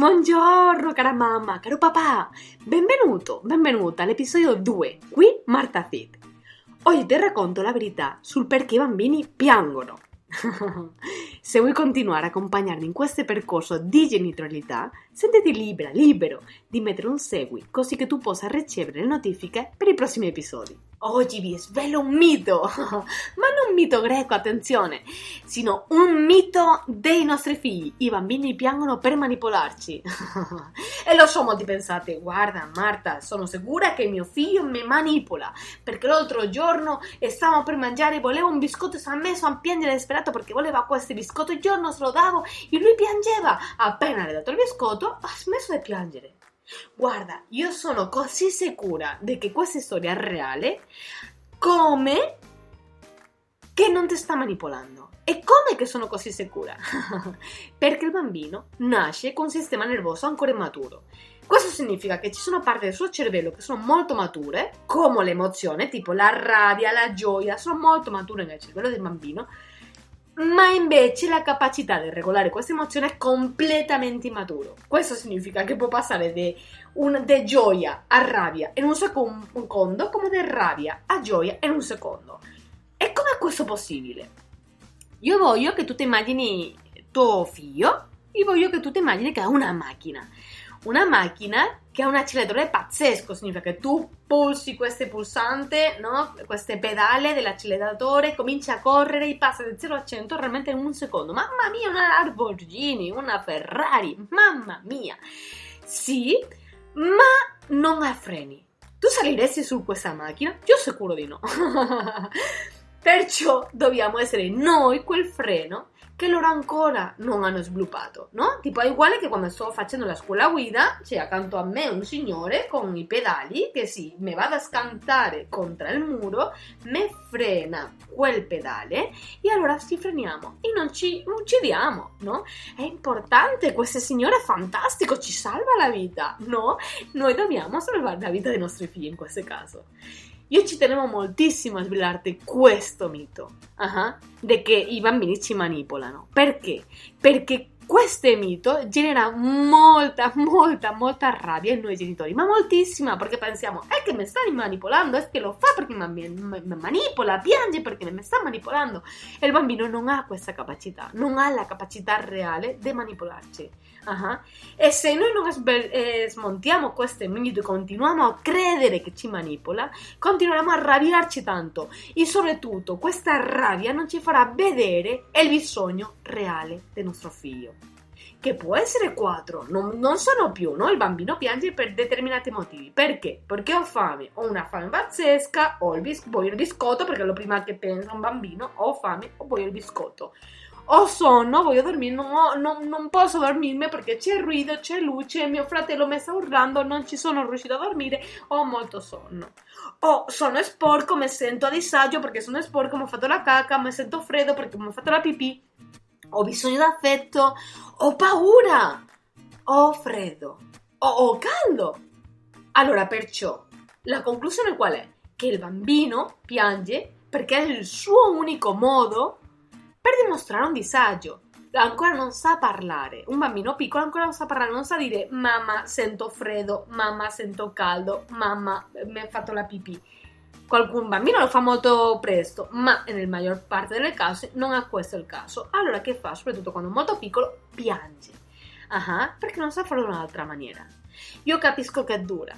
Buongiorno cara mamma, caro papà, benvenuto, benvenuta all'episodio 2, qui Marta Zid. Oggi ti racconto la verità sul perché i bambini piangono. Se vuoi continuare a accompagnarmi in questo percorso di genitorialità, sentiti libera, libero di mettere un segui così che tu possa ricevere le notifiche per i prossimi episodi. Oggi vi svelo un mito, ma non un mito greco, attenzione, sino un mito dei nostri figli. I bambini piangono per manipolarci. e lo so, molti pensate, guarda Marta, sono sicura che mio figlio mi manipola, perché l'altro giorno stavamo per mangiare, voleva un biscotto e si è messo a piangere disperato perché voleva questo biscotto, il giorno se lo davo e lui piangeva. Appena le ho dato il biscotto, ha smesso di piangere. Guarda, io sono così sicura di che questa storia è reale come che non ti sta manipolando. E come che sono così sicura? Perché il bambino nasce con un sistema nervoso ancora immaturo. Questo significa che ci sono parti del suo cervello che sono molto mature, come l'emozione, tipo la rabbia, la gioia, sono molto mature nel cervello del bambino, ma invece la capacità di regolare questa emozione è completamente immaturo. Questo significa che può passare da gioia a rabbia in un secondo, come da rabbia a gioia in un secondo. Questo possibile? Io voglio che tu ti immagini tuo figlio, io voglio che tu ti immagini che ha una macchina una macchina che ha un acceleratore pazzesco, significa che tu pulsi questo pulsante, no? queste pedale dell'acceleratore, cominci a correre e passa da 0 a 100 realmente in un secondo. Mamma mia, una Lamborghini, una Ferrari, mamma mia. Sì, ma non ha freni. Tu saliresti su questa macchina? Io sicuro di no. Perciò dobbiamo essere noi quel freno che loro ancora non hanno sviluppato, no? Tipo è uguale che quando sto facendo la scuola guida, c'è accanto a me un signore con i pedali che sì, mi vado a scantare contro il muro, mi frena quel pedale e allora ci freniamo e non ci uccidiamo, no? È importante, questo signore è fantastico, ci salva la vita, no? Noi dobbiamo salvare la vita dei nostri figli in questo caso. Io ci tenevo moltissimo a svelarti questo mito, uh-huh, di che i bambini ci manipolano. Perché? Perché questo mito genera molta, molta, molta rabbia in noi genitori, ma moltissima, perché pensiamo, è che mi sta manipolando, è che lo fa perché mi, mi, manipola, piange perché mi sta manipolando. E il bambino non ha questa capacità, non ha la capacità reale di manipolarci. Uh-huh. E se noi non sbe- eh, smontiamo questo mito e continuiamo a credere che ci manipola, continueremo a arrabbiarci tanto e soprattutto questa rabbia non ci farà vedere il bisogno reale del nostro figlio. Che può essere quattro, non, non sono più, no? Il bambino piange per determinati motivi. Perché? Perché ho fame, ho una fame pazzesca, ho il bis- voglio il biscotto, perché è lo prima che pensa un bambino, ho fame o voglio il biscotto ho sonno, voglio dormire, non, non, non, posso dormirmi perché c'è ruido, c'è luce, mio fratello mi sta urlando, non ci sono riuscito a dormire, ho molto sonno. O sono sporco, mi sento a disagio perché sono sporco, mi ho fatto la cacca, mi sento freddo perché mi ho fatto la pipì, ho bisogno d'affetto, ho paura, ho freddo, ho, ho caldo. Allora, perciò, la conclusione qual è? Che il bambino piange perché è il suo unico modo per dimostrare un disagio. Ancora non sa parlare. Un bambino piccolo ancora non sa parlare, non sa dire mamma sento freddo, mamma sento caldo, mamma mi ha fatto la pipì. Qualcun bambino lo fa molto presto, ma nella maggior parte delle case non è questo il caso. Allora che fa? Soprattutto quando è molto piccolo, piange. Ah, perché non sa farlo in un'altra maniera. Io capisco che è dura,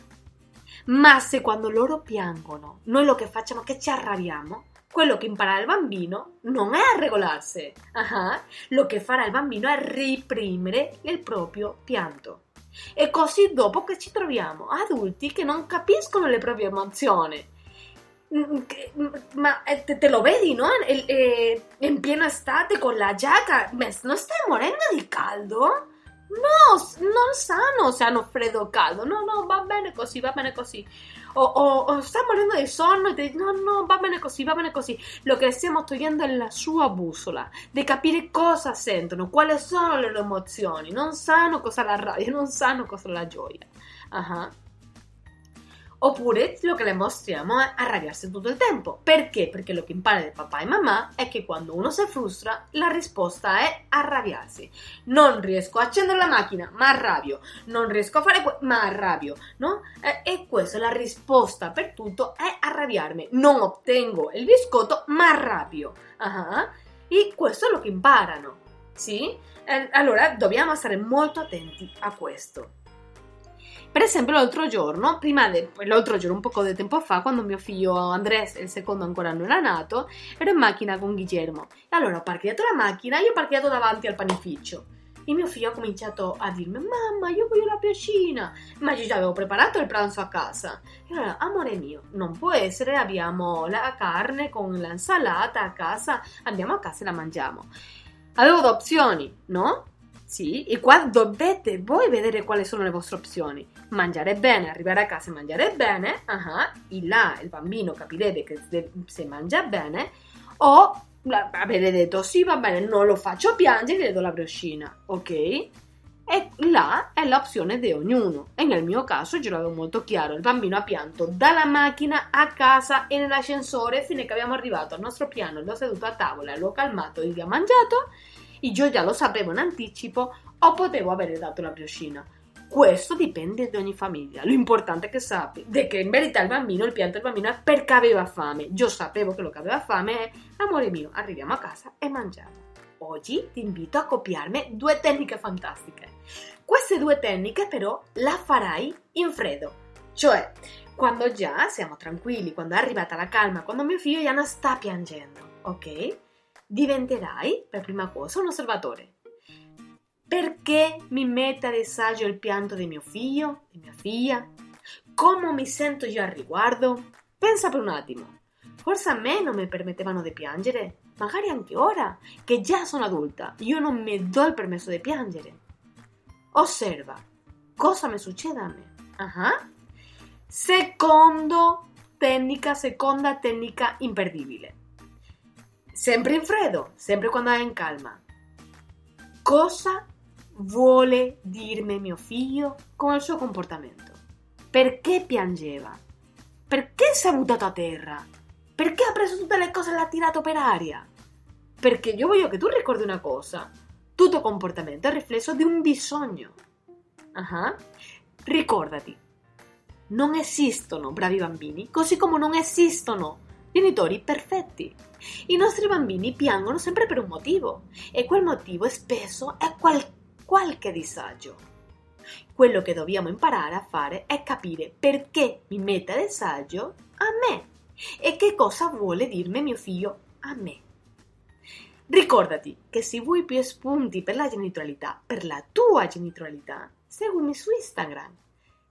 ma se quando loro piangono noi lo che facciamo è che ci arrabbiamo, quello che imparerà il bambino non è a regolarsi, uh-huh. lo che farà il bambino è reprimere il proprio pianto. E così dopo che ci troviamo adulti che non capiscono le proprie emozioni. Mm, mm, ma eh, te, te lo vedi, no? E, e, in piena estate con la giacca, non stai morendo di caldo? No, non sanno se hanno freddo o caldo. No, no, va bene così, va bene così. O, o, o sta morendo di sonno e ti no, no, va bene così, va bene così. Lo che stiamo togliendo è la sua bussola, di capire cosa sentono, quali sono le loro emozioni. Non sanno cosa la rabbia, non sanno cosa la gioia. Uh-huh. Oppure lo che le mostriamo è arrabbiarsi tutto il tempo. Perché? Perché lo che impara da papà e mamma è che quando uno si frustra, la risposta è arrabbiarsi. Non riesco a accendere la macchina, ma arrabbio. Non riesco a fare questo, ma arrabbio. No? E, e questa è la risposta per tutto, è arrabbiarmi. Non ottengo il biscotto, ma arrabbio. Uh-huh. E questo è lo che imparano. Sì? E allora dobbiamo stare molto attenti a questo. Per esempio, l'altro giorno, prima de, l'altro giorno, un po' di tempo fa, quando mio figlio Andrés, il secondo ancora non era nato, ero in macchina con Guillermo. E allora ho parcheggiato la macchina e ho parcheggiato davanti al panificio. E mio figlio ha cominciato a dirmi: Mamma, io voglio la piacina. Ma io già avevo preparato il pranzo a casa. E allora, amore mio, non può essere, abbiamo la carne con l'insalata a casa, andiamo a casa e la mangiamo. Avevo due opzioni, no? Sì, e qua dovete voi vedere quali sono le vostre opzioni. Mangiare bene, arrivare a casa e mangiare bene, uh-huh, e là il bambino capirete che se mangia bene, o avete detto sì va bene, non lo faccio piangere, gli do la briochina, ok? E là è l'opzione di ognuno. E nel mio caso ce l'avevo molto chiaro. Il bambino ha pianto dalla macchina a casa e nell'ascensore fino a che abbiamo arrivato al nostro piano, l'ho seduto a tavola, l'ho calmato e gli ha mangiato io già lo sapevo in anticipo o potevo avere dato la brioscina. Questo dipende da ogni famiglia. L'importante è che sappi che in verità il bambino, il pianto del bambino è perché aveva fame. Io sapevo che lo che aveva fame è, amore mio, arriviamo a casa e mangiamo. Oggi ti invito a copiarmi due tecniche fantastiche. Queste due tecniche però la farai in freddo, cioè quando già siamo tranquilli, quando è arrivata la calma, quando mio figlio già non sta piangendo, ok? diventerai, per prima cosa, un osservatore. Perché mi mette a disagio il pianto di mio figlio, di mia figlia? Come mi sento io al riguardo? Pensa per un attimo. Forse a me non mi permettevano di piangere, magari anche ora, che già sono adulta, io non mi do il permesso di piangere. Osserva cosa mi succede a me. Uh-huh. Secondo tecnica, seconda tecnica imperdibile. Sempre in freddo, sempre quando è in calma. Cosa vuole dirmi mio figlio con il suo comportamento? Perché piangeva? Perché si è buttato a terra? Perché ha preso tutte le cose e le ha tirato per aria? Perché io voglio che tu ricordi una cosa. Tutto comportamento è riflesso di un bisogno. Uh-huh. Ricordati, non esistono bravi bambini, così come non esistono genitori perfetti. I nostri bambini piangono sempre per un motivo e quel motivo spesso è qual- qualche disagio. Quello che dobbiamo imparare a fare è capire perché mi mette a disagio a me e che cosa vuole dirmi mio figlio a me. Ricordati che se vuoi più spunti per la genitorialità, per la tua genitorialità, seguimi su Instagram.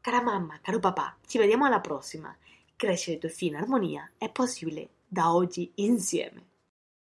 Cara mamma, caro papà, ci vediamo alla prossima. Crescere i tuoi figli in armonia è possibile da oggi insieme.